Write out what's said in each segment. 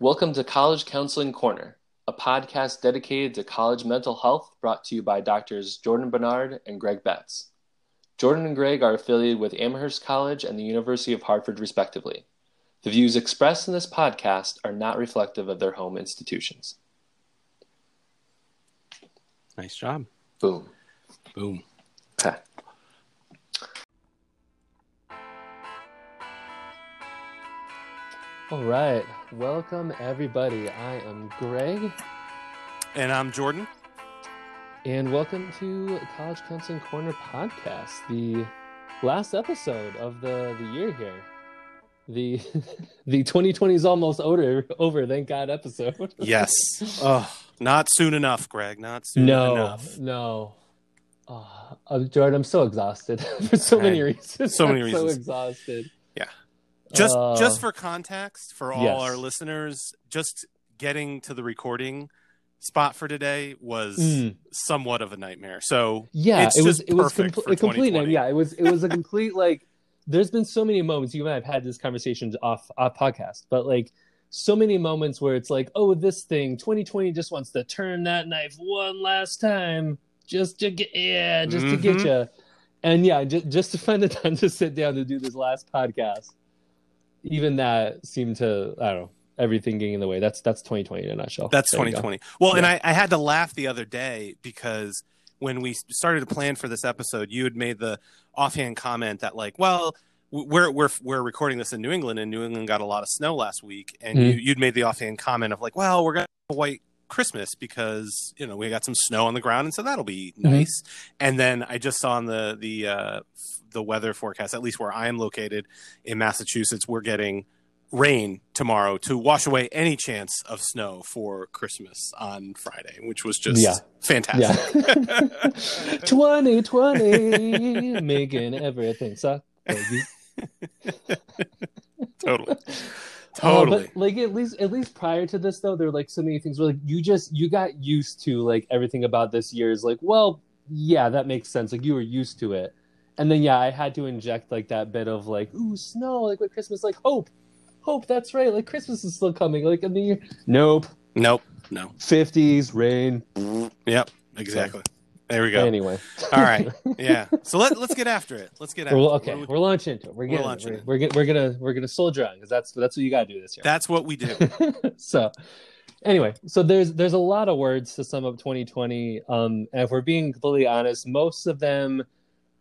Welcome to College Counseling Corner, a podcast dedicated to college mental health brought to you by doctors Jordan Bernard and Greg Betts. Jordan and Greg are affiliated with Amherst College and the University of Hartford, respectively. The views expressed in this podcast are not reflective of their home institutions. Nice job. Boom. Boom. All right. Welcome, everybody. I am Greg, And I'm Jordan. and welcome to College Counseling Corner podcast, the last episode of the, the year here. The the 2020 is almost over, over, thank God episode. Yes. oh, not soon enough, Greg. Not soon no, enough. no. Oh, Jordan, I'm so exhausted for so many reasons. So many I'm reasons. So exhausted. Just Uh, just for context, for all yes. our listeners, just getting to the recording spot for today was Mm. somewhat of a nightmare. So Yeah, It's it was it was compl- a complete yeah, it was it was a complete like there's been so many moments you and I have had this conversations off off podcast, but like so many moments where it's like, oh, this thing 2020 just wants to turn that knife one last time just to get yeah, just to get Mhm. you. And yeah, just just to find the time to sit down to do this last podcast. Even that seemed to I don't know, everything getting in the way. That's that's 2020 in a nutshell. That's There 2020. Well, and I, I had to laugh the other day because when we started to plan for this episode, you had made the offhand comment that like, well, we're we're we're recording this in New England, and New England got a lot of snow last week, and you, Mhm. you'd made the offhand comment of like, well, we're gonna have a white Christmas because you know we got some snow on the ground, and so that'll be Mhm. nice. And then I just saw on the the uh, the weather forecast, at least where I am located in Massachusetts, we're getting rain tomorrow to wash away any chance of snow for Christmas on Friday, which was just Yeah. fantastic. Yeah. 2020 making everything suck. baby. totally. Uh, but like at least at least prior to this though, there were like so many things where like you just you got used to like everything about this year is like, well, yeah, that makes sense. Like you were used to it. And then yeah, I had to inject like that bit of like, ooh, snow, like with Christmas, like hope. Hope, that's right. Like Christmas is still coming. Like in the year. Nope. nope. No. 50s, rain. Yep. Exactly. There we go. Anyway. All right. Yeah. So let, let's get after it. Let's get after We're, it. okay, What- we're launching into it. We're We're getting launching we're, it. we're, we're gonna we're gonna soldier on because that's that's what you gotta do this year. That's what we do. so anyway, so there's there's a lot of words to sum up 2020. Um, and if we're being completely honest, most of them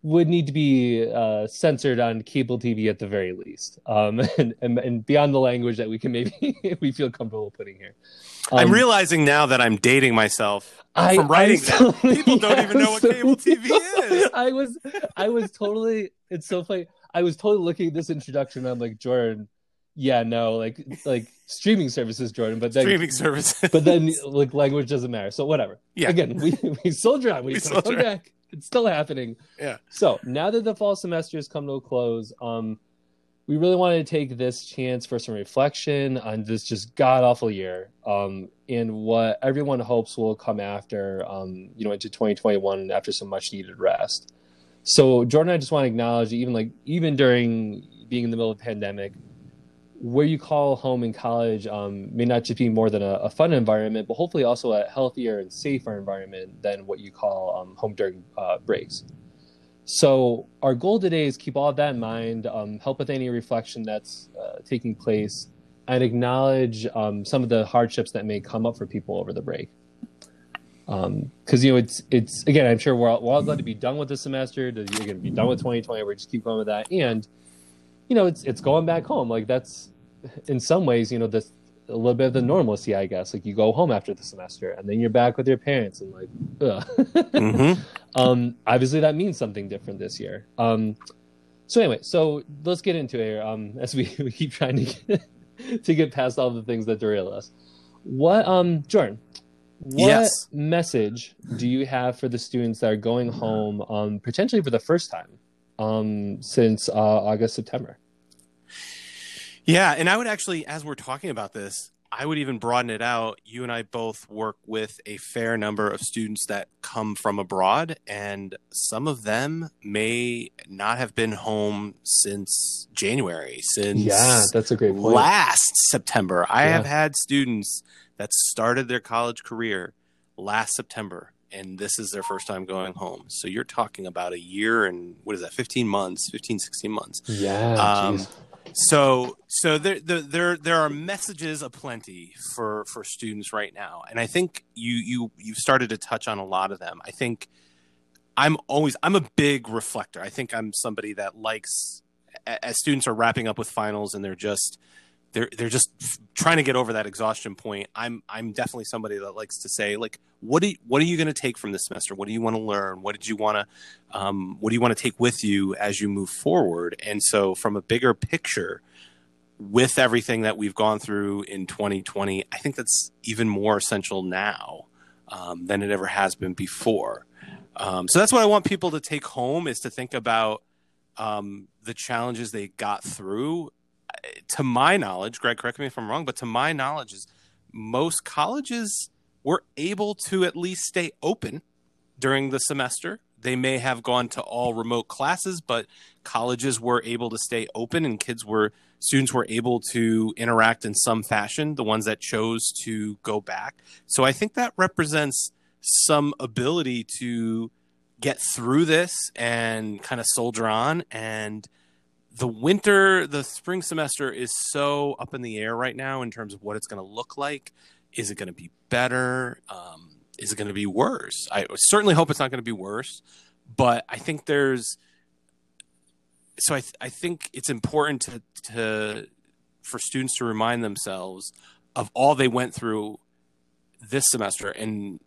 would need to be uh, censored on cable TV at the very least. Um, and, and and beyond the language that we can maybe we feel comfortable putting here. I'm Um, realizing now that I'm dating myself I- from writing I that. People don't even know what cable TV is. I was, I was totally. It's so funny. I was totally looking at this introduction. And I'm like Jordan. Yeah, no, like like streaming services, Jordan. But then, streaming services. but then like language doesn't matter. So whatever. Yeah. Again, we we soldier on. We, We come soldier on. back. It's still happening. Yeah. So now that the fall semester has come to a close, um, we really wanted to take this chance for some reflection on this just god awful year, um, and what everyone hopes will come after, um, you know, into 2021 after some much needed rest. So Jordan, I just want to acknowledge, even like even during being in the middle of the pandemic, where you call home in college um, may not just be more than a, a fun environment, but hopefully also a healthier and safer environment than what you call um, home during uh, breaks. So our goal today is keep all that in mind, um, help with any reflection that's uh, taking place, and acknowledge um, some of the hardships that may come up for people over the break. Because you know it's it's again, I'm sure we're all, we're all glad to be done with the semester. You're going to be done with 2020. We're just keep going with that, and you know it's it's going back home. Like that's in some ways, you know, this a little bit of the normalcy, I guess. Like you go home after the semester, and then you're back with your parents, and like, ugh. Mhm. um, obviously that means something different this year. Um, so anyway, so let's get into it here. Um, as we, we keep trying to get, to get past all the things that derail us. What, um, Jordan? What Yes. message do you have for the students that are going home, um, potentially for the first time, um, since uh, August September? Yeah, and I would actually, as we're talking about this, I would even broaden it out. You and I both work with a fair number of students that come from abroad, and some of them may not have been home since January, since yeah, that's a great point. last September. I Yeah. have had students that started their college career last September, and this is their first time going home. So you're talking about a year and what is that, 15 months, 15, 16 months. Yeah, Um. So, so there, there, there, there are messages aplenty for for students right now, and I think you you you've started to touch on a lot of them. I think I'm always I'm a big reflector. I think I'm somebody that likes as students are wrapping up with finals and they're just they're they're just trying to get over that exhaustion point. I'm I'm definitely somebody that likes to say like what do you, what are you going to take from this semester? What do you want to learn? What did you want to um, what do you want to take with you as you move forward? And so from a bigger picture with everything that we've gone through in 2020, I think that's even more essential now um, than it ever has been before. Um, so that's what I want people to take home is to think about um, the challenges they got through. To my knowledge, Greg, correct me if I'm wrong, but to my knowledge, is most colleges were able to at least stay open during the semester. They may have gone to all remote classes, but colleges were able to stay open, and kids were students were able to interact in some fashion. The ones that chose to go back, so I think that represents some ability to get through this and kind of soldier on and the winter the spring semester is so up in the air right now in terms of what it's going to look like. Is it going to be better? Um, is it going to be worse? I certainly hope it's not going to be worse but i think there's so i, th- I think it's important to, to for students to remind themselves of all they went through this semester and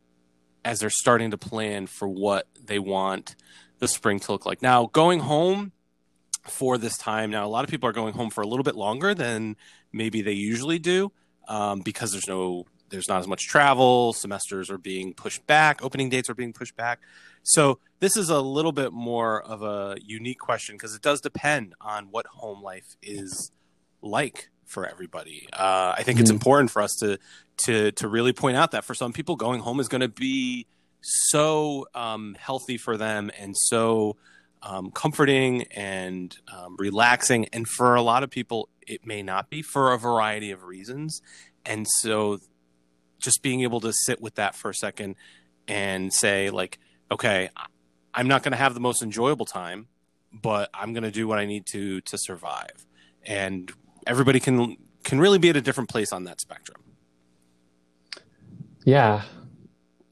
as they're starting to plan for what they want the spring to look like. Now, going home for this time, now a lot of people are going home for a little bit longer than maybe they usually do um, because there's no there's not as much travel. Semesters are being pushed back. Opening dates are being pushed back. So this is a little bit more of a unique question because it does depend on what home life is like for everybody. Uh, I think it's Mhm. important for us to to to really point out that for some people, going home is going to be so um, healthy for them and so um, comforting and um, relaxing. And for a lot of people, it may not be for a variety of reasons. And so, just being able to sit with that for a second and say, like, okay, I'm not going to have the most enjoyable time, but I'm going to do what I need to to survive. And everybody can can really be at a different place on that spectrum. Yeah.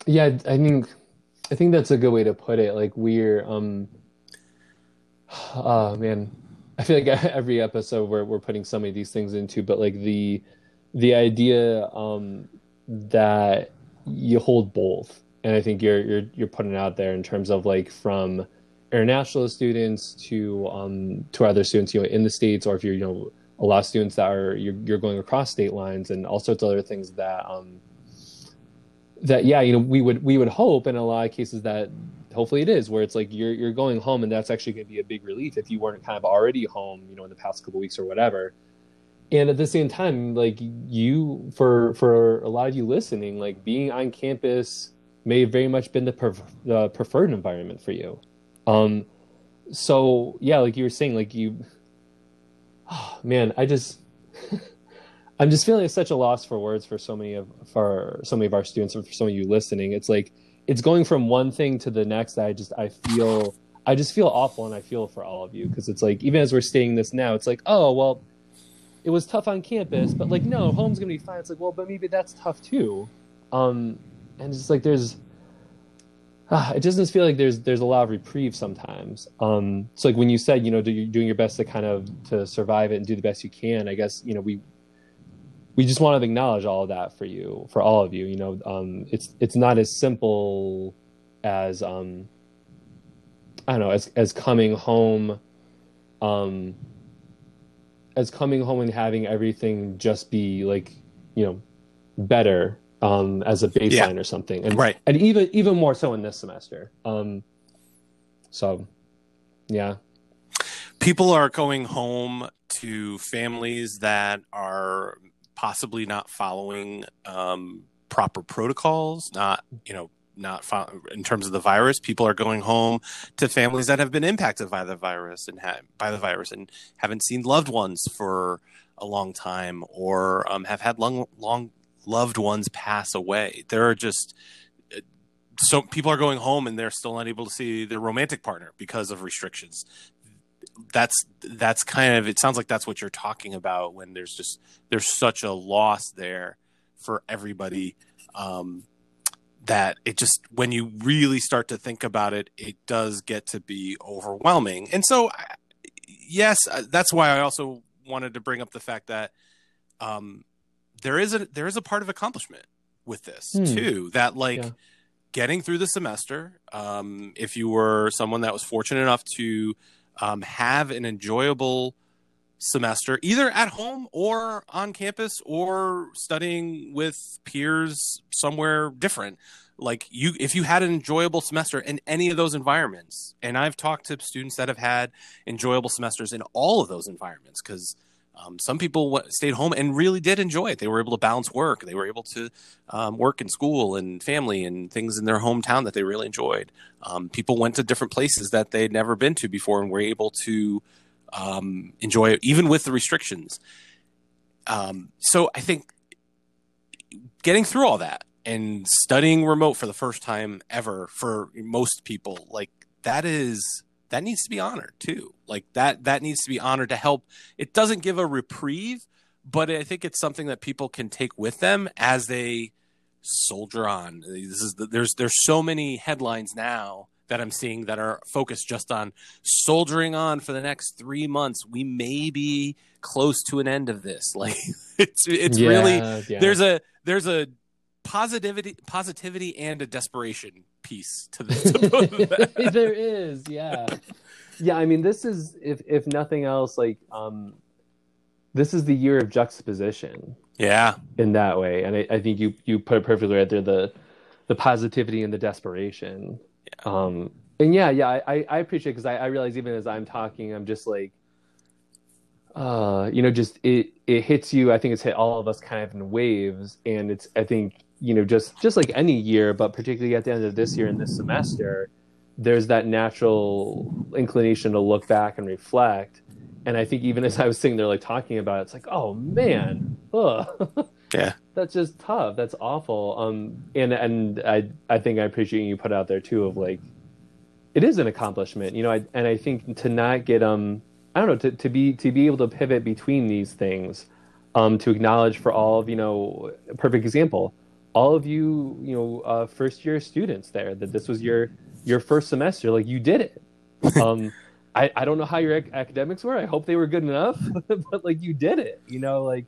Yeah, I think I think that's a good way to put it. Like we're um oh man. I feel like every episode we're we're putting so many of these things into, but like the the idea um that you hold both. And I think you're you're you're putting out there in terms of like from international students to um to other students, you know, in the States or if you're, you know, a lot of students that are you're you're going across state lines and all sorts of other things that um that yeah you know we would we would hope in a lot of cases that hopefully it is where it's like you're you're going home and that's actually going to be a big relief if you weren't kind of already home you know in the past couple weeks or whatever and at the same time like you for for a lot of you listening like being on campus may have very much been the, the preferred environment for you um so yeah like you were saying like you oh, man i just I'm just feeling such a loss for words for so many of for so many of our students and for some of you listening. It's like it's going from one thing to the next. I just I feel I just feel awful, and I feel for all of you because it's like even as we're stating this now, it's like oh well, it was tough on campus, but like no, home's gonna be fine. It's like well, but maybe that's tough too, um, and it's like there's. Ah, it doesn't feel like there's there's a lot of reprieve sometimes. Um, so like when you said you know do, you're doing your best to kind of to survive it and do the best you can. I guess you know we we just want to acknowledge all of that for you, for all of you. You know, um, it's it's not as simple as um, I don't know, as as coming home, um, as coming home and having everything just be like, you know, better um, as a baseline Yeah. or something, and Right. and even even more so in this semester. Um, so, yeah, people are going home to families that are possibly not following um, proper protocols, not you know not fo- in terms of the virus. People are going home to families that have been impacted by the virus and ha- by the virus and haven't seen loved ones for a long time or um, have had long long loved ones pass away. There are just uh, so people are going home and they're still not able to see their romantic partner because of restrictions. That's that's kind of it sounds like that's what you're talking about when there's just there's such a loss there for everybody um, that it just when you really start to think about it, it does get to be overwhelming. And so, yes, uh, that's why I also wanted to bring up the fact that um, there is a there is a part of accomplishment with this hmm. too. That like yeah. getting through the semester. Um, if you were someone that was fortunate enough to um, have an enjoyable semester, either at home or on campus or studying with peers somewhere different. Like you, if you had an enjoyable semester in any of those environments, and I've talked to students that have had enjoyable semesters in all of those environments because um, some people w- stayed home and really did enjoy it. They were able to balance work. They were able to um, work in school and family and things in their hometown that they really enjoyed. Um, people went to different places that they'd never been to before and were able to um, enjoy it, even with the restrictions. Um, so I think getting through all that and studying remote for the first time ever for most people, like that is that needs to be honored too. Like that that needs to be honored to help. It doesn't give a reprieve, but I think it's something that people can take with them as they soldier on. This is the, there's there's so many headlines now that I'm seeing that are focused just on soldiering on for the next three months. We may be close to an end of this. Like it's it's yeah, really yeah. there's a there's a positivity positivity and a desperation piece to this. there is, yeah. Yeah, I mean this is if if nothing else, like um this is the year of juxtaposition. Yeah. In that way. And I, I think you you put it perfectly right there, the the positivity and the desperation. Yeah. Um, and yeah, yeah, I, I appreciate because I, I realize even as I'm talking, I'm just like, uh, you know, just it it hits you. I think it's hit all of us kind of in waves, and it's I think you know just just like any year, but particularly at the end of this year and this semester, there's that natural inclination to look back and reflect. And I think even as I was sitting there like talking about it, it's like, oh man, ugh. Yeah. That's just tough. That's awful. Um and and I I think I appreciate you put out there too of like it is an accomplishment, you know, I, and I think to not get um I don't know, to, to be to be able to pivot between these things, um, to acknowledge for all of, you know, perfect example, all of you, you know, uh, first year students there, that this was your your first semester, like you did it. Um I, I don't know how your ac- academics were. I hope they were good enough, but like you did it, you know, like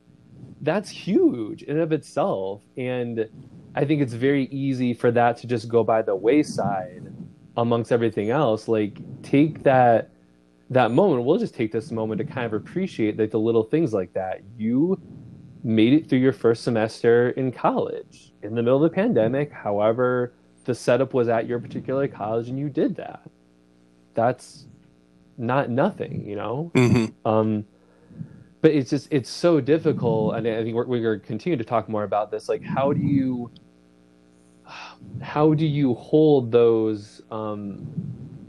that's huge in and of itself and i think it's very easy for that to just go by the wayside amongst everything else like take that that moment we'll just take this moment to kind of appreciate like the little things like that you made it through your first semester in college. In the middle of the pandemic however the setup was at your particular college and you did that. That's not nothing you know? Mm-hmm. um but it's just it's so difficult and i think we're, we're going to continue to talk more about this like how do you how do you hold those um,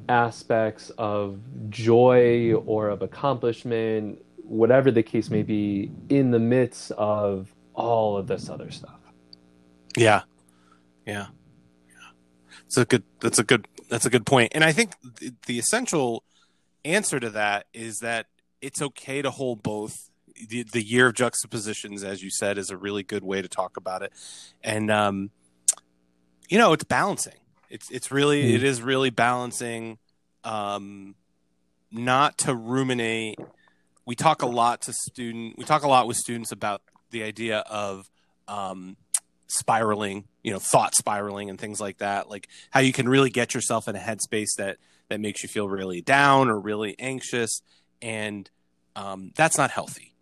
aspects of joy or of accomplishment whatever the case may be in the midst of all of this other stuff yeah yeah yeah it's a good that's a good that's a good point and i think the, the essential answer to that is that it's okay to hold both. The, the year of juxtapositions, as you said, is a really good way to talk about it, and um, you know, it's balancing. It's it's really mm. it is really balancing, um, not to ruminate. We talk a lot to student. We talk a lot with students about the idea of um, spiraling, you know, thought spiraling and things like that. Like how you can really get yourself in a headspace that that makes you feel really down or really anxious and um, that's not healthy.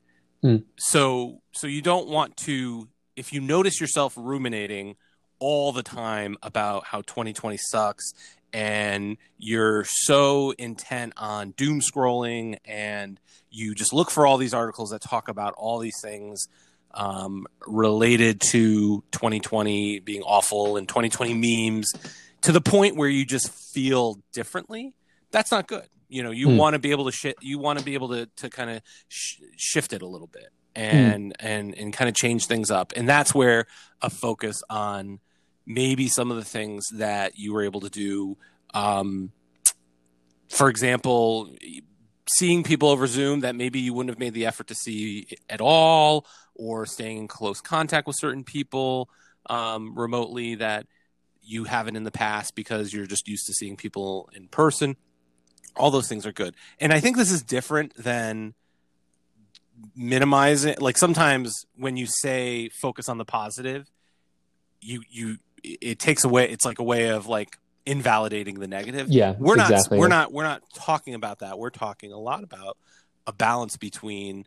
Mm. So so you don't want to if you notice yourself ruminating all the time about how 2020 sucks and you're so intent on doom scrolling and you just look for all these articles that talk about all these things um, related to 2020 being awful and 2020 memes to the point where you just feel differently. That's not good. You know, you Hmm. want to be able to shi you want to be able to to kind of sh- shift it a little bit and and and kind of change things up. And that's where a focus on maybe some of the things that you were able to do um, for example, seeing people over Zoom that maybe you wouldn't have made the effort to see at all, or staying in close contact with certain people um, remotely that you haven't in the past because you're just used to seeing people in person. All those things are good. And I think this is different than minimizing like sometimes when you say focus on the positive you you it takes away it's like a way of like invalidating the negative. Yeah, we're not exactly. we're not we're not talking about that. We're talking a lot about a balance between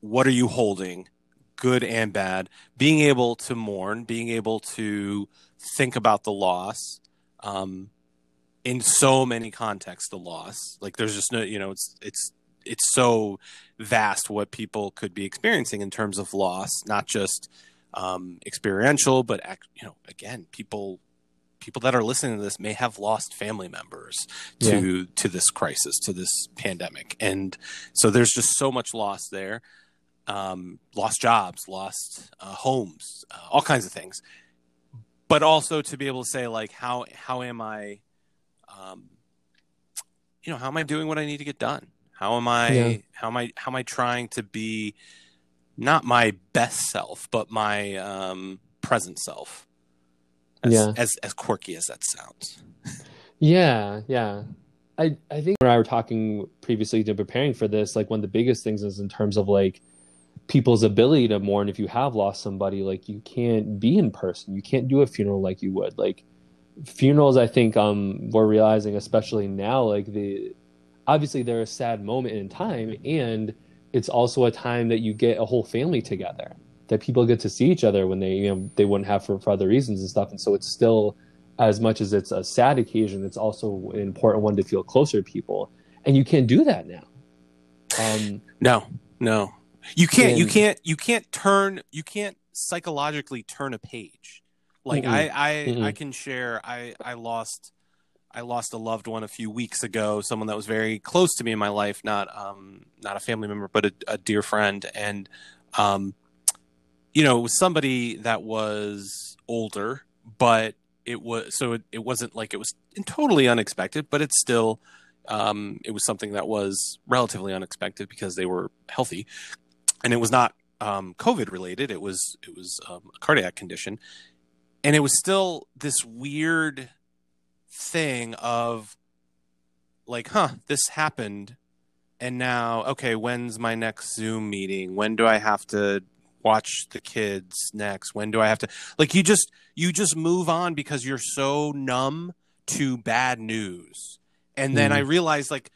what are you holding good and bad being able to mourn being able to think about the loss um in so many contexts the loss. Like there's just no you know it's it's it's so vast what people could be experiencing in terms of loss not just um experiential but you know again people people that are listening to this may have lost family members to to this crisis to this pandemic. And so there's just so much loss there. Um lost jobs lost uh, homes uh, all kinds of things. But also to be able to say like how how am i um you know how am i doing what i need to get done? How am i Yeah. how am i how am i trying to be not my best self but my um present self as, Yeah. as as quirky as that sounds Yeah, yeah. I I think when I were talking previously to preparing for this, like one of the biggest things is in terms of like people's ability to mourn if you have lost somebody, like you can't be in person. You can't do a funeral like you would. Like funerals I think um we're realizing especially now, like the obviously they're a sad moment in time and it's also a time that you get a whole family together. That people get to see each other when they you know they wouldn't have for, for other reasons and stuff. And so it's still as much as it's a sad occasion, it's also an important one to feel closer to people. And you can't do that now. Um, No, no. You can't. you can't. You can't turn. You can't psychologically turn a page. Like Mm-mm. I, I, Mm-mm. I can share. I, I lost, I lost a loved one a few weeks ago. Someone that was very close to me in my life, not, um, not a family member, but a, a dear friend. And, um, you know, it was somebody that was older, but it was so it, it wasn't like it was totally unexpected, but it's still um, it was something that was relatively unexpected because they were healthy, and it was not um, COVID related. It was it was um, a cardiac condition, and it was still this weird thing of like, huh, this happened, and now okay, when's my next Zoom meeting? When do I have to watch the kids next? When do I have to like you just you just move on because you're so numb to bad news. And then Mhm. I realized like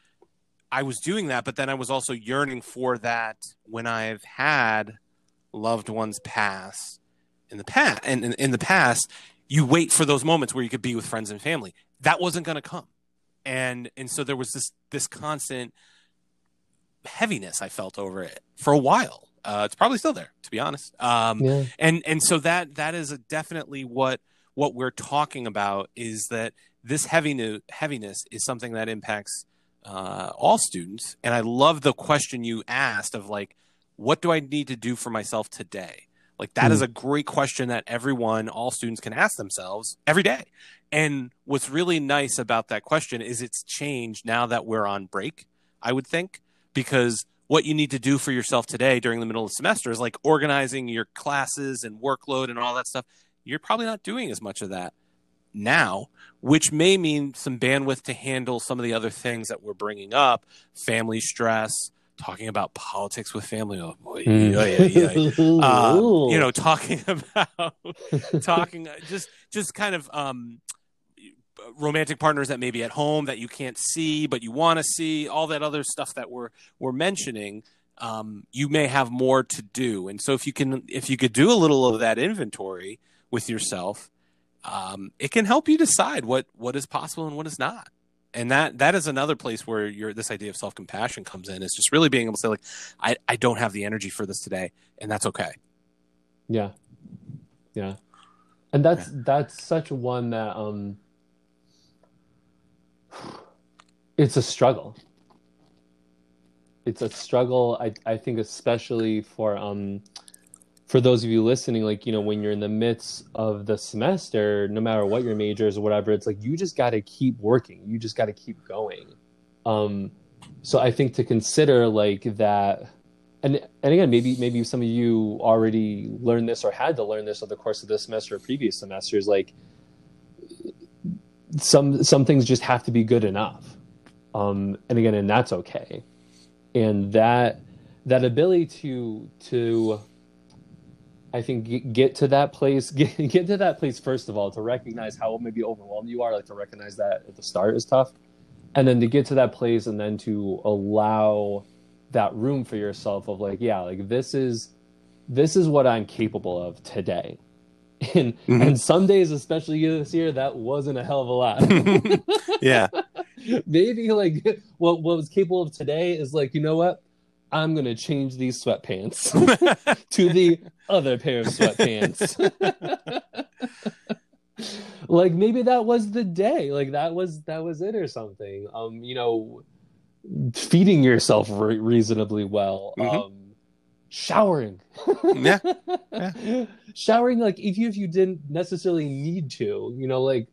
I was doing that, but then I was also yearning for that when I've had loved ones pass in the past. And in, in the past, you wait for those moments where you could be with friends and family. That wasn't going to come, and and so there was this this constant heaviness I felt over it for a while. Uh, it's probably still there, to be honest. Um, yeah. and and so that that is definitely what what we're talking about is that this heaviness heaviness is something that impacts uh, all students and i love the question you asked of like what do i need to do for myself today like that is Mm. a great question that everyone all students can ask themselves every day and what's really nice about that question is it's changed now that we're on break i would think because what you need to do for yourself today during the middle of the semester is like organizing your classes and workload and all that stuff. You're probably not doing as much of that now, which may mean some bandwidth to handle some of the other things that we're bringing up family stress, talking about politics with family. Oh, boy, Mm. Um, you know, talking about talking just just kind of um romantic partners that may be at home that you can't see but you want to see all that other stuff that we're we're mentioning um, you may have more to do and so if you can if you could do a little of that inventory with yourself um, it can help you decide what what is possible and what is not and that that is another place where your this idea of self-compassion comes in is just really being able to say like I, I don't have the energy for this today and that's okay Yeah. Yeah. And that's that's such one that um it's a struggle. It's a struggle I I think especially for um for those of you listening like you know when you're in the midst of the semester no matter what your major is or whatever it's like you just got to keep working. You just got to keep going. Um so I think to consider like that and and again maybe maybe some of you already learned this or had to learn this over the course of this semester or previous semesters like some some things just have to be good enough um and again and that's okay. And that that ability to to i think get to that place get, get to that place first of all to recognize how maybe overwhelmed you are like to recognize that at the start is tough. And then to get to that place and then to allow that room for yourself of like yeah like this is this is what i'm capable of today. And mm-hmm. and some days especially this year that wasn't a hell of a lot. Yeah maybe like what what was capable of today is like you know what? I'm gonna change these sweatpants to the other pair of sweatpants. Like maybe that was the day. Like that was that was it or something. Um you know feeding yourself re- reasonably well mm-hmm. um showering. Yeah. yeah. Showering like if you if you didn't necessarily need to you know like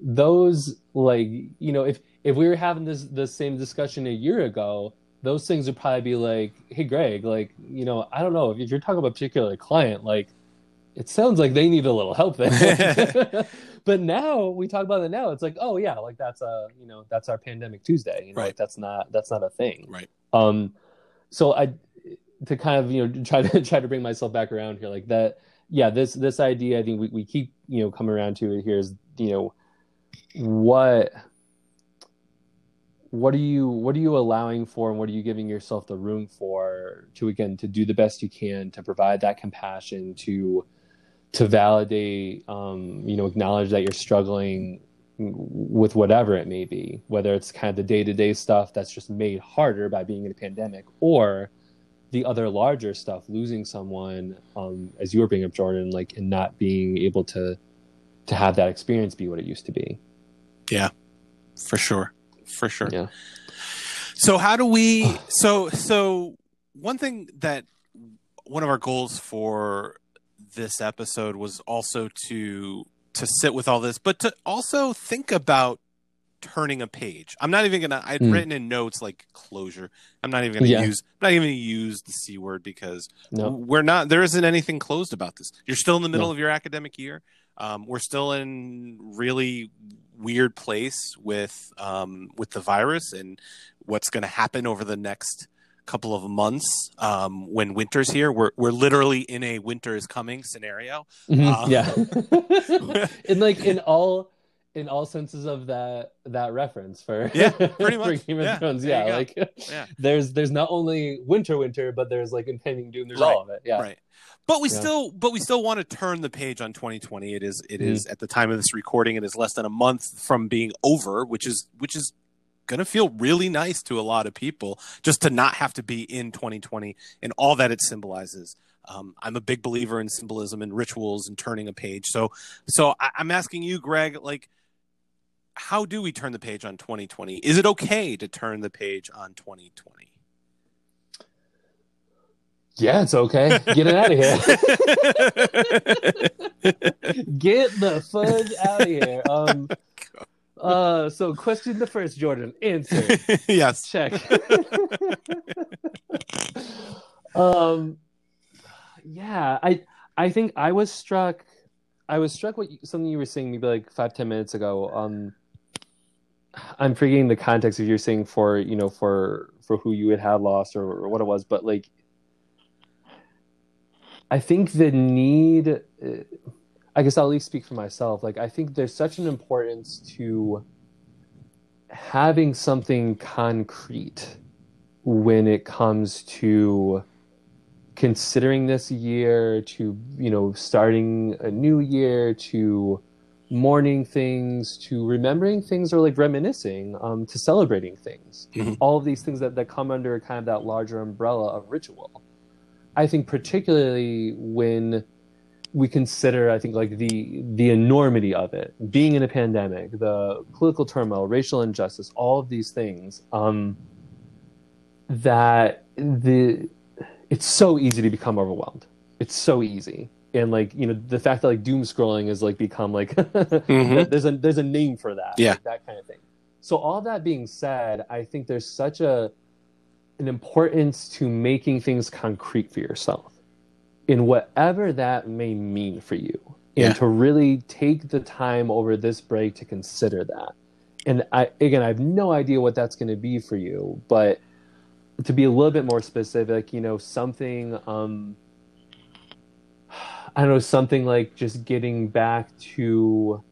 those like you know if if we were having this the same discussion a year ago those things would probably be like hey greg like you know i don't know if you're talking about a particular client like it sounds like they need a little help there but now we talk about it now it's like oh yeah like that's a you know that's our pandemic tuesday you know right. like that's not that's not a thing. Right. Um so i to kind of you know try to try to bring myself back around here like that yeah this this idea i think we, we keep you know coming around to it here is you know what what are you what are you allowing for and what are you giving yourself the room for to again to do the best you can to provide that compassion to to validate um, you know acknowledge that you're struggling with whatever it may be whether it's kind of the day-to-day stuff that's just made harder by being in a pandemic or the other larger stuff losing someone um, as you were bringing up jordan like and not being able to to have that experience be what it used to be. Yeah for sure for sure yeah so how do we so so one thing that one of our goals for this episode was also to to sit with all this, but to also think about turning a page. I'm not even gonna. I'd mm. written in notes like closure. I'm not even gonna yeah. use. I'm not even gonna use the c word because no. we're not. There isn't anything closed about this. You're still in the middle no. of your academic year. Um, we're still in really weird place with um, with the virus and what's going to happen over the next couple of months um, when winter's here. We're we're literally in a winter is coming scenario. Mm-hmm. Um, yeah, in like in all in all senses of that that reference for yeah, pretty much for Game of yeah, Thrones. Yeah, like yeah. there's there's not only winter winter, but there's like impending doom. There's right. all of it. Yeah, right. But we yeah. still, but we still want to turn the page on 2020. It is, it mm. is at the time of this recording. It is less than a month from being over, which is, which is going to feel really nice to a lot of people just to not have to be in 2020 and all that it symbolizes. Um, I'm a big believer in symbolism and rituals and turning a page. So, so I, I'm asking you, Greg, like, how do we turn the page on 2020? Is it okay to turn the page on 2020? Yeah, it's okay. Get it out of here. Get the fudge out of here. Um, uh, so question the first, Jordan. Answer. yes. Check. um, yeah, I I think I was struck. I was struck with something you were saying maybe like five ten minutes ago. Um, I'm forgetting the context of you're saying for you know for for who you had had lost or, or what it was, but like I think the need. Uh, I guess I'll at least speak for myself. Like I think there's such an importance to having something concrete when it comes to considering this year to you know starting a new year to mourning things to remembering things or like reminiscing um, to celebrating things mm-hmm. all of these things that, that come under kind of that larger umbrella of ritual i think particularly when we consider i think like the the enormity of it being in a pandemic the political turmoil racial injustice all of these things um that the it's so easy to become overwhelmed it's so easy and like you know the fact that like doom scrolling has like become like Mhm. there's a there's a name for that Yeah. like, that kind of thing so all that being said i think there's such a an importance to making things concrete for yourself in whatever that may mean for you and Yeah. to really take the time over this break to consider that and i again i have no idea what that's going to be for you but to be a little bit more specific you know something um i don't know something like just getting back to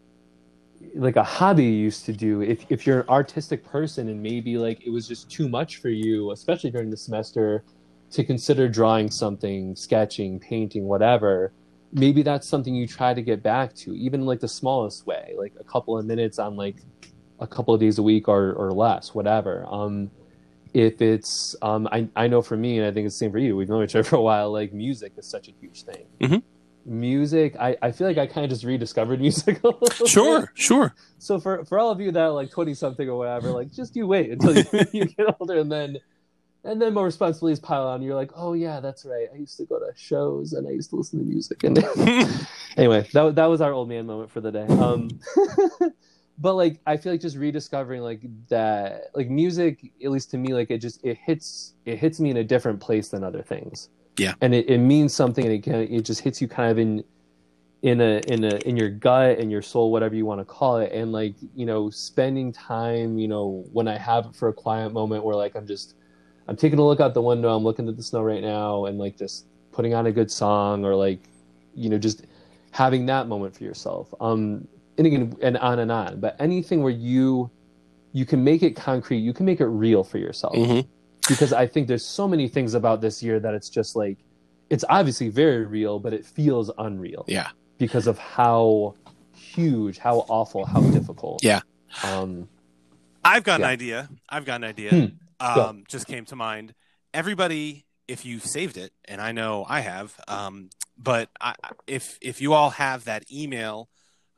like a hobby you used to do if, if you're an artistic person and maybe like it was just too much for you especially during the semester to consider drawing something sketching painting whatever maybe that's something you try to get back to even like the smallest way like a couple of minutes on like a couple of days a week or, or less whatever um if it's um I, I know for me and i think it's the same for you we've known each other for a while like music is such a huge thing Mhm. Music I, I feel like i kind of just rediscovered music a little bit. Sure, sure. so for for all of you that are like 20 something or whatever like just you wait until you, you get older and then and then more responsibilities pile on. You're like oh yeah that's right. I used to go to shows and i used to listen to music. And anyway that, that was our old man moment for the day. Um but like i feel like just rediscovering like that like music at least to me like it just it hits it hits me in a different place than other things Yeah. and it, it means something and it can it just hits you kind of in in a in a in your gut and your soul whatever you want to call it and like you know spending time you know when i have it for a quiet moment where like i'm just i'm taking a look out the window i'm looking at the snow right now and like just putting on a good song or like you know just having that moment for yourself um and again and on and on but anything where you you can make it concrete you can make it real for yourself Mhm. Because i think there's so many things about this year that it's just like it's obviously very real but it feels unreal Yeah. because of how huge how awful how difficult Yeah. um I've got an idea. I've got an idea. Hmm. Go. Um, just came to mind. Everybody, if you saved it, and I know I have, um, but I, if if you all have that email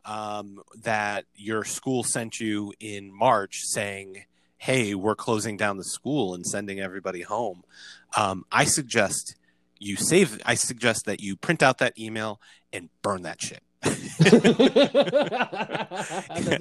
um, that your school sent you in March saying, "Hey, we're closing down the school and sending everybody home," um, I suggest you save. I suggest that you print out that email and burn that shit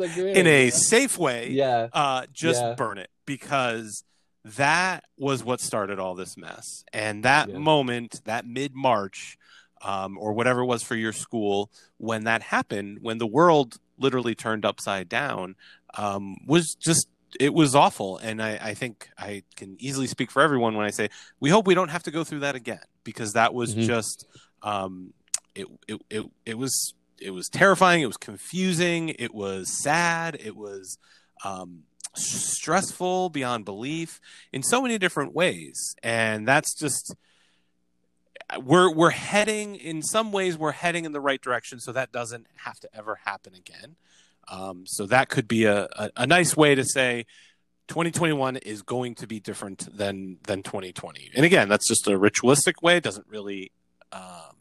a in a safe way. yeah uh, just Yeah. burn it because that was what started all this mess. And that Yeah. moment, that mid March, um, or whatever it was for your school, when that happened, when the world literally turned upside down, um, was just. It was awful, and I, I think I can easily speak for everyone when I say we hope we don't have to go through that again because that was Mhm. just um, it, it it it was it was terrifying. It was confusing. It was sad. It was um, stressful beyond belief in so many different ways, and that's just we're we're heading in some ways we're heading in the right direction, so that doesn't have to ever happen again. Um, so that could be a, a, a nice way to say 2021 is going to be different than than 2020. And again, that's just a ritualistic way. It doesn't really um,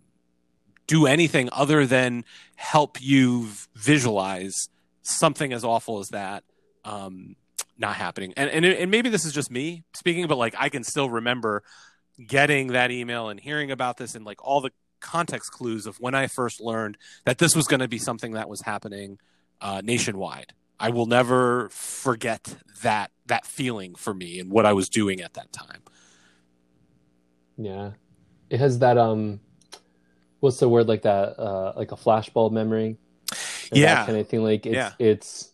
do anything other than help you visualize something as awful as that um, not happening. And, and and maybe this is just me speaking, but like I can still remember getting that email and hearing about this and like all the context clues of when I first learned that this was going to be something that was happening uh, nationwide. I will never forget that that feeling for me and what I was doing at that time. Yeah. It has that um what's the word like that uh like a flashbulb memory. Yeah. Kind of thing like it's Yeah. it's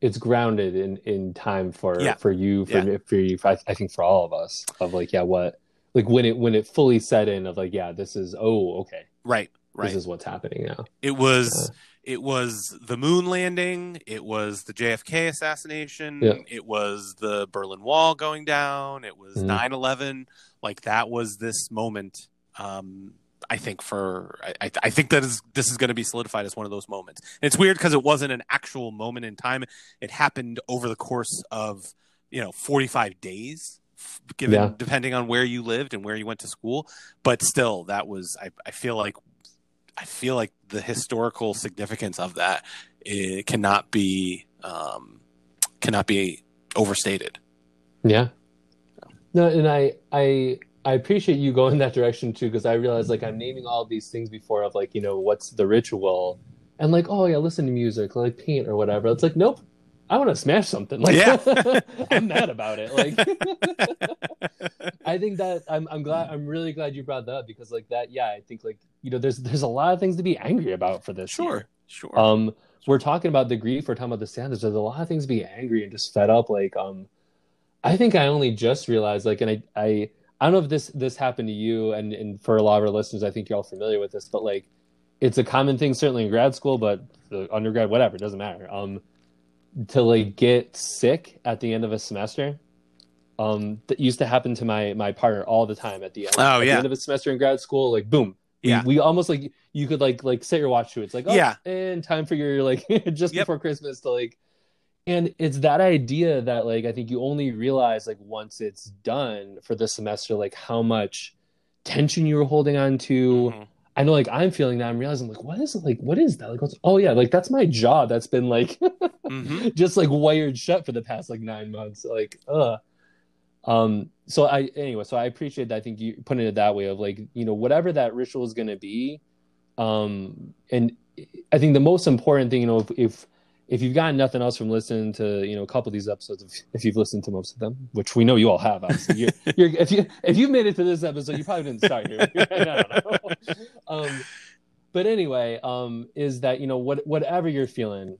it's grounded in in time for Yeah. for you for Yeah. me for you I, I think for all of us of like yeah what like when it when it fully set in of like yeah this is oh okay Right, right. this is what's happening now. It was it was the moon landing, it was the JFK assassination, Yeah. it was the Berlin Wall going down, it was Mhm. 9/11. Like that was this moment um I think for I, I- think that is this is going to be solidified as one of those moments. And it's weird because it wasn't an actual moment in time. It happened over the course of you know 45 days, given Yeah. depending on where you lived and where you went to school. But still, that was I, I feel like I feel like the historical significance of that it cannot be um, cannot be overstated. Yeah. No, and I I I appreciate you going that direction too because I realize like I'm naming all these things before of like you know what's the ritual and like oh yeah listen to music like paint or whatever. It's like nope. I want to smash something. Like, Yeah. I'm mad about it. Like, I think that I'm, I'm glad, I'm really glad you brought that up because, like, that, yeah, I think, like, you know, there's, there's a lot of things to be angry about for this. year. Sure, sure. Um, we're talking about the grief. We're talking about the sadness. There's a lot of things to be angry and just fed up. Like, um, I think I only just realized, like, and I, I, I don't know if this this happened to you, and and for a lot of our listeners, I think you're all familiar with this, but like, it's a common thing certainly in grad school, but the undergrad, whatever, it doesn't matter. Um, to like get sick at the end of a semester. Um, that used to happen to my my partner all the time at the end. Oh, at yeah. the end of a semester in grad school, like boom, Yeah. we, almost like you could like like set your watch to it. It's like oh, Yeah. and time for your like just Yep. before Christmas to like, and it's that idea that like I think you only realize like once it's done for the semester like how much tension you were holding on to. Mhm. I know like I'm feeling that I'm realizing like what is it like what is that like what's oh yeah like that's my jaw that's been like Mhm. just like wired shut for the past like nine months like uh um so i anyway so i appreciate that i think you putting it that way of like you know whatever that ritual is going to be um and i think the most important thing you know if, if if you've gotten nothing else from listening to you know a couple of these episodes if, if you've listened to most of them which we know you all have obviously you're, you're if you if you made it to this episode you probably didn't start here I don't know. um but anyway um is that you know what whatever you're feeling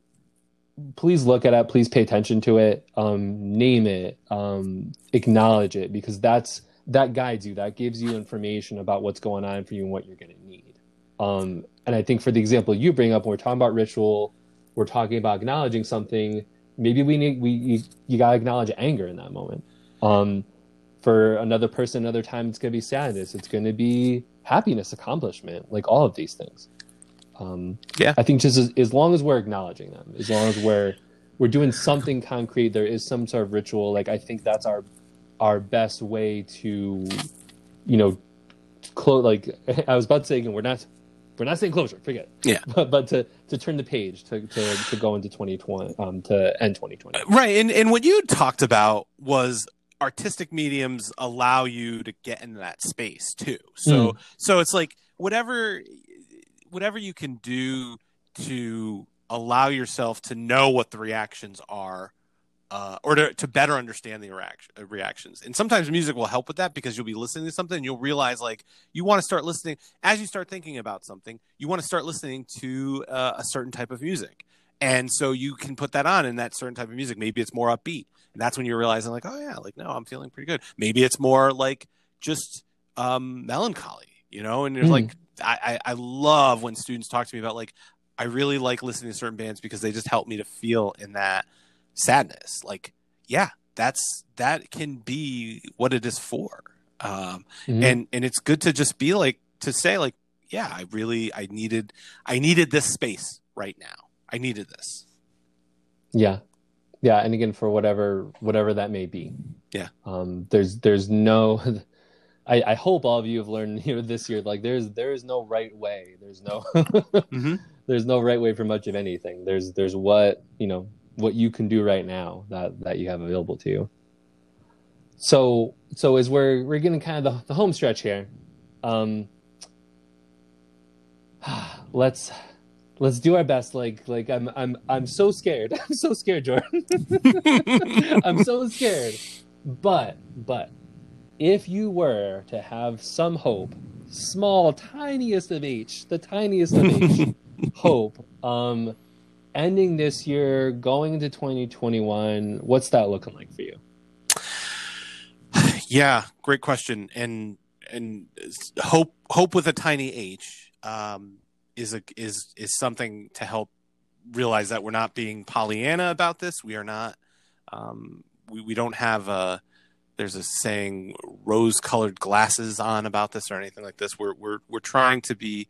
please look at it please pay attention to it um name it um acknowledge it because that's that guides you that gives you information about what's going on for you and what you're going to need um and i think for the example you bring up when we're talking about ritual we're talking about acknowledging something maybe we need we you, you got to acknowledge anger in that moment. Um for another person another time it's going to be sadness. It's going to be happiness accomplishment like all of these things. Um Yeah. i think just as, as long as we're acknowledging them as long as we're we're doing something concrete there is some sort of ritual. Like i think that's our our best way to you know close like i was about to say again we're not we're not saying closure forget it. Yeah. but, but to to turn the page to to, to go into 2020 um to end 2020 Right, and and what you talked about was artistic mediums allow you to get into that space too. So so it's like whatever whatever you can do to allow yourself to know what the reactions are uh, or to, to better understand the reaction, uh, reactions. And sometimes music will help with that because you'll be listening to something and you'll realize like you want to start listening as you start thinking about something, you want to start listening to uh, a certain type of music. And so you can put that on in that certain type of music. Maybe it's more upbeat. And that's when you're realizing like, oh yeah, like no, I'm feeling pretty good. Maybe it's more like just um, melancholy, you know? And there's Mm. like I, I love when students talk to me about like I really like listening to certain bands because they just help me to feel in that sadness. Like, yeah, that's that can be what it is for. Um, Mhm. and and it's good to just be like to say like, yeah, I really I needed I needed this space right now. I needed this. Yeah. Yeah, and again for whatever whatever that may be. Yeah. Um there's there's no I, I hope all of you have learned you know this year like there's there is no right way. There's no Mhm. there's no right way for much of anything. There's there's what, you know, what you can do right now that that you have available to you. So so as we're we're getting kind of the, the home stretch here, um let's let's do our best. Like like i'm i'm i'm so scared. I'm so scared jordan. I'm so scared. But but if you were to have some hope small tiniest of each the tiniest of each hope um ending this year going into 2021 what's that looking like for you Yeah, great question. And and hope hope with a tiny h um, is a is is something to help realize that we're not being Pollyanna about this. We are not. Um, we we don't have a. There's a saying rose colored glasses on about this or anything like this. We're we're we're trying to be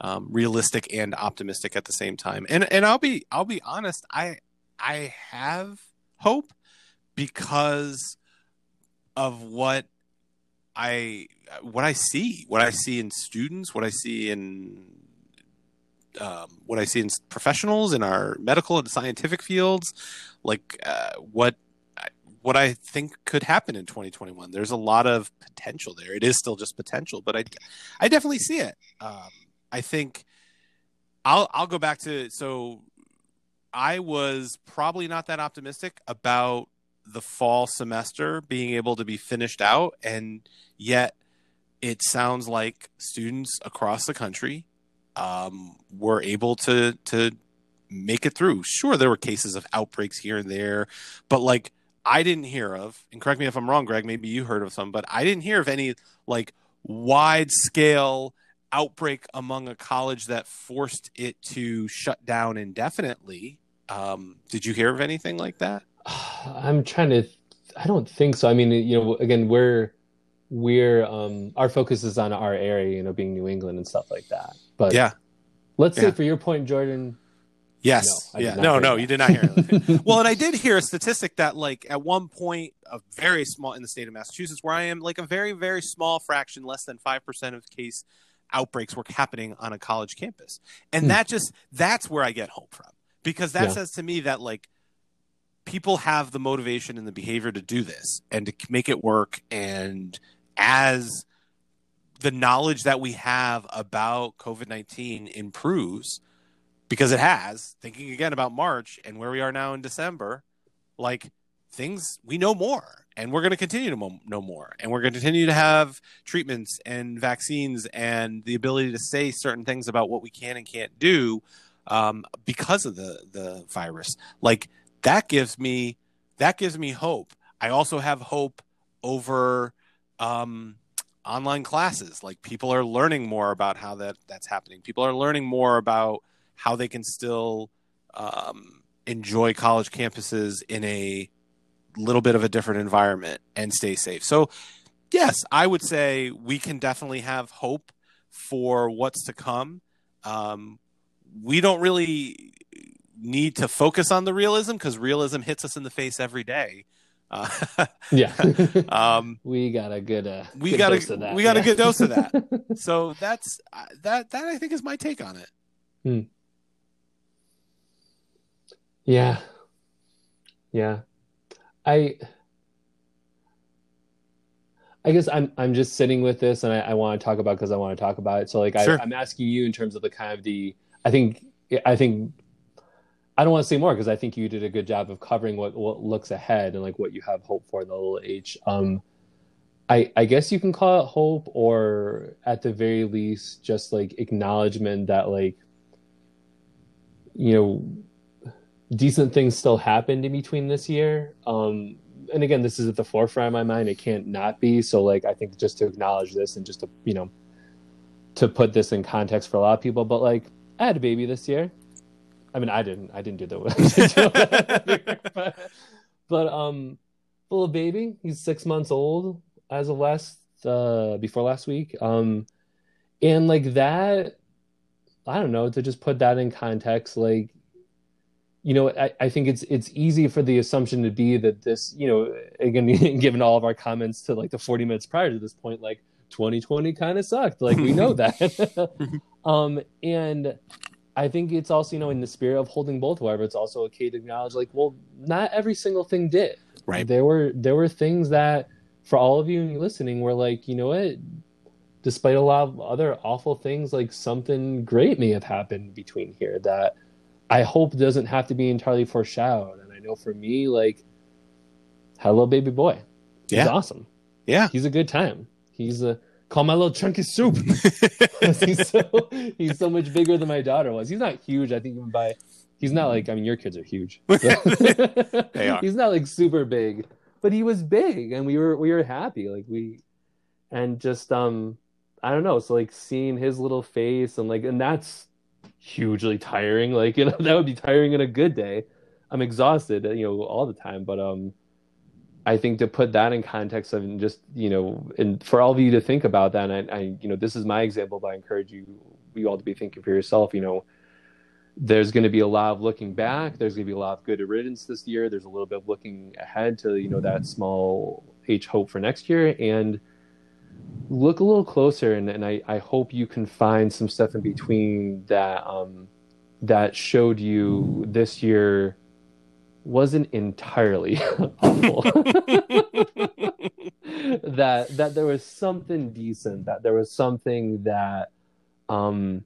um, realistic and optimistic at the same time. And and I'll be I'll be honest. I I have hope because of what I what I see, what I see in students, what I see in um, what I see in professionals in our medical and scientific fields, like uh, what what I think could happen in 2021. There's a lot of potential there. It is still just potential, but I I definitely see it. Um, I think I'll I'll go back to so I was probably not that optimistic about the fall semester being able to be finished out and yet it sounds like students across the country um, were able to to make it through. Sure, there were cases of outbreaks here and there, but like I didn't hear of, and correct me if I'm wrong, Greg, maybe you heard of some, but I didn't hear of any like wide scale outbreak among a college that forced it to shut down indefinitely. Um, did you hear of anything like that? I'm trying to. I don't think so. I mean, you know, again, we're we're um our focus is on our area, you know, being New England and stuff like that. But yeah, let's Yeah. say for your point, Jordan. Yes. No, yeah. No, no, that. you did not hear it. well, and I did hear a statistic that, like, at one point, a very small in the state of Massachusetts, where I am, like, a very, very small fraction, less than 5% of case outbreaks were happening on a college campus. And Hmm. that just, that's where I get hope from. Because that Yeah. says to me that, like, people have the motivation and the behavior to do this and to make it work. And as the knowledge that we have about COVID 19 improves, because it has, thinking again about March and where we are now in December, like things, we know more and we're going to continue to mo- know more. And we're going to continue to have treatments and vaccines and the ability to say certain things about what we can and can't do um, because of the, the virus. Like that gives me, that gives me hope. I also have hope over um, online classes. Like people are learning more about how that that's happening. People are learning more about how they can still um, enjoy college campuses in a little bit of a different environment and stay safe. So, yes, I would say we can definitely have hope for what's to come. Um, we don't really need to focus on the realism because realism hits us in the face every day. Uh, Yeah. um, we got a good uh We good got a- we got a good dose of that. so that's uh, that. That I think is my take on it. Yeah. Yeah. I I guess I'm I'm just sitting with this and I, I want to talk about because I want to talk about it. So like Sure. I, I'm asking you in terms of the kind of the I think I think I don't want to say more because I think you did a good job of covering what what looks ahead and like what you have hope for in the little H. Um I I guess you can call it hope or at the very least just like acknowledgement that like you know decent things still happened in between this year. Um, and again, this is at the forefront of my mind. It can't not be. So, like, I think just to acknowledge this and just to, you know, to put this in context for a lot of people. But like, I had a baby this year. I mean, I didn't. I didn't do the. but, but um, little baby. He's six months old as of last uh before last week. Um, and like that. I don't know to just put that in context. Like, you know, I, I think it's it's easy for the assumption to be that this, you know, again, given all of our comments to like the 40 minutes prior to this point, like 2020 kind of sucked. Like we know that. um, and I think it's also, you know, in the spirit of holding both, however, it's also okay to acknowledge like, well, not every single thing did. Right. There were there were things that for all of you listening were like, you know what, despite a lot of other awful things, like something great may have happened between here that I hope doesn't have to be entirely foreshadowed. And I know for me, like, hello, baby boy. He's Yeah. awesome. Yeah. He's a good time. He's a call my little chunky soup. he's so he's so much bigger than my daughter was. He's not huge. I think even by he's not like I mean your kids are huge. They are. He's not like super big, but he was big, and we were we were happy. Like we, and just um, I don't know. So like seeing his little face and like and that's hugely tiring. Like you know that would be tiring in a good day. I'm exhausted, you know, all the time. But um, I think to put that in context of and just you know, and for all of you to think about that, and I, I you know, this is my example, but I encourage you you all to be thinking for yourself. You know, there's going to be a lot of looking back. There's going to be a lot of good riddance this year. There's a little bit of looking ahead to you know that small H hope for next year, and look a little closer and, and I, I hope you can find some stuff in between that um that showed you this year wasn't entirely awful that that there was something decent that there was something that um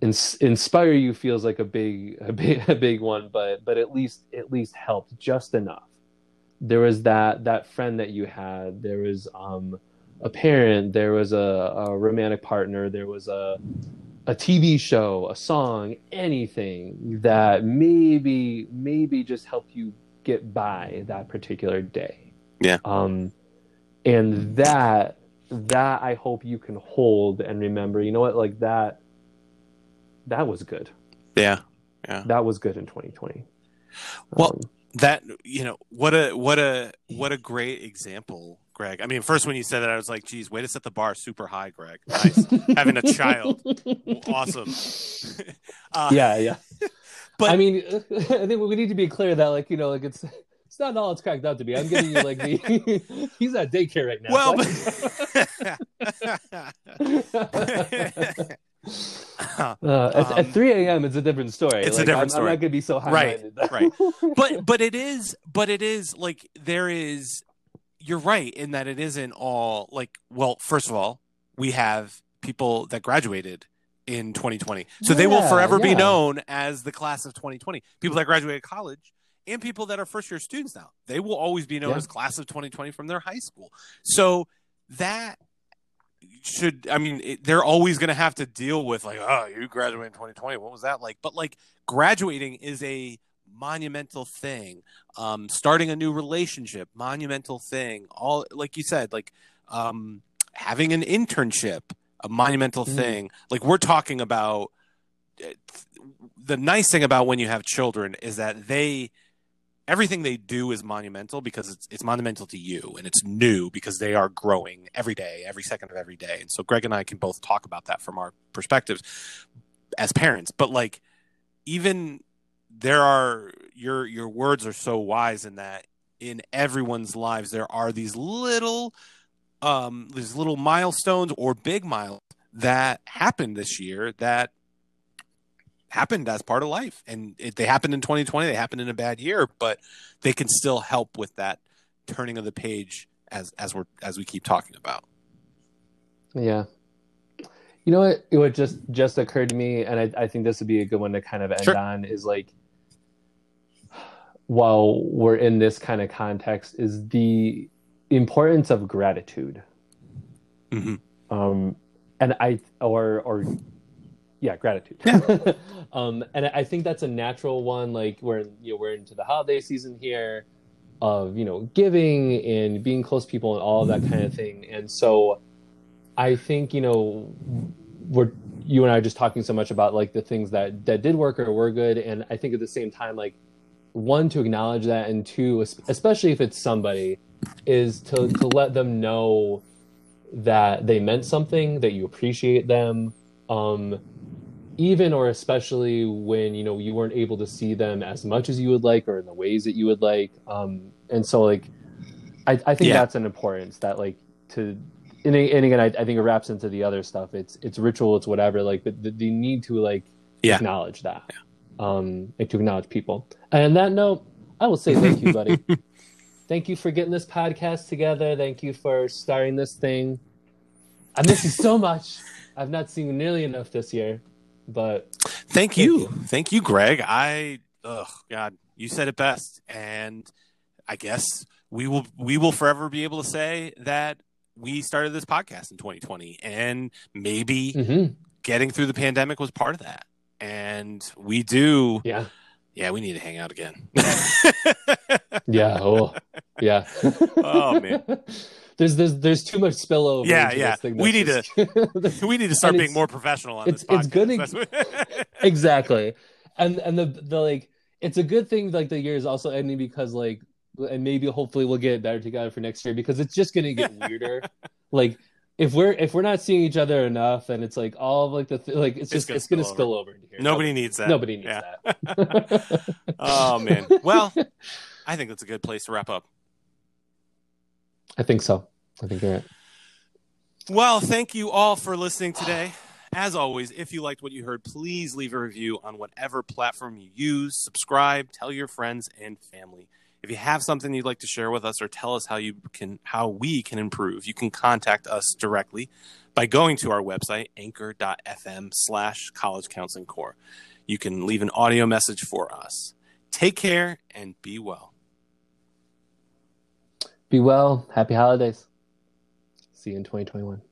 ins- inspire you feels like a big a big a big one but but at least at least helped just enough there was that that friend that you had there was um a parent there was a, a romantic partner there was a a TV show, a song, anything that maybe maybe just helped you get by that particular day. Yeah. Um and that that I hope you can hold and remember, you know what, like that that was good. Yeah. Yeah. That was good in 2020. Well, Um, that you know what a what a what a great example greg i mean first when you said that i was like geez way to set the bar super high greg nice having a child awesome uh, yeah, yeah. But- I mean, I think we need to be clear that, like, you know, like it's it's not all it's cracked up to be. I'm giving you like the he's at daycare right now. well but- but, Uh, at, at Um, 3 a.m. it's a different story. it's a Like, different I'm, story. I'm not gonna be so high Right, right. but but it is but it is like there is you're right in that it isn't all like well first of all we have people that graduated in 2020 so they will Yeah, forever be known as the class of 2020 people that graduated college and people that are first year students now they will always be known Yeah. as class of 2020 from their high school so that should i mean it, they're always going to have to deal with like oh you graduated in 2020 what was that like? But like graduating is a monumental thing. Um starting a new relationship monumental thing. All like you said like um having an internship a monumental Mm. thing. Like we're talking about uh, the nice thing about when you have children is that they everything they do is monumental because it's it's monumental to you and it's new because they are growing every day every second of every day. And so greg and i can both talk about that from our perspectives as parents. But like even there are your your words are so wise in that in everyone's lives there are these little um these little milestones or big milestones that happened this year that happened as part of life and it, they happened in 2020 they happened in a bad year but they can still help with that turning of the page as as we're as we keep talking about Yeah. You know what? What just just occurred to me, and I, I think this would be a good one to kind of end Sure. on is like, while we're in this kind of context, is the importance of gratitude. Mhm. Um, and I or or yeah, gratitude. um, and I think that's a natural one. Like we're you know we're into the holiday season here, of you know giving and being close to people and all of that kind of thing. And so, I think you know we're you and I are just talking so much about like the things that that did work or were good. And I think at the same time, like one to acknowledge that, and two, especially if it's somebody, is to to let them know that they meant something, that you appreciate them. Um, even or especially when you know you weren't able to see them as much as you would like or in the ways that you would like um and so like i, I think Yeah. that's an importance that like to and, and again I, I think it wraps into the other stuff. It's it's ritual it's whatever like but the, the need to like Yeah. acknowledge that um and to acknowledge people. And on that note i will say thank you buddy. Thank you for getting this podcast together. Thank you for starting this thing. I miss you so much. I've not seen you nearly enough this year but Thank you. Thank you, Greg. I ugh, God, you said it best. And I guess we will we will forever be able to say that we started this podcast in 2020 and maybe mhm, getting through the pandemic was part of that. And we do yeah yeah, we need to hang out again. Yeah. Oh, yeah. Oh, man. There's there's there's too much spillover. Yeah, into yeah. We need that's we need to start being more professional on it's- this podcast. it's good to- exactly, and and the the like it's a good thing like the year is also ending because like and maybe hopefully we'll get better together for next year because it's just gonna get weirder. like if we're if we're not seeing each other enough and it's like all of like the th- like it's It's just gonna it's gonna spill spill over into here. Nobody needs that. Nobody needs Yeah. that. Oh man. Well, I think that's a good place to wrap up. I think so. I think you're right. Well, thank you all for listening today. As always, if you liked what you heard, please leave a review on whatever platform you use. Subscribe, tell your friends and family. If you have something you'd like to share with us or tell us how you can how we can improve, you can contact us directly by going to our website, anchor.fm slash college counseling core. You can leave an audio message for us. Take care and be well. Be well. Happy holidays. See you in 2021.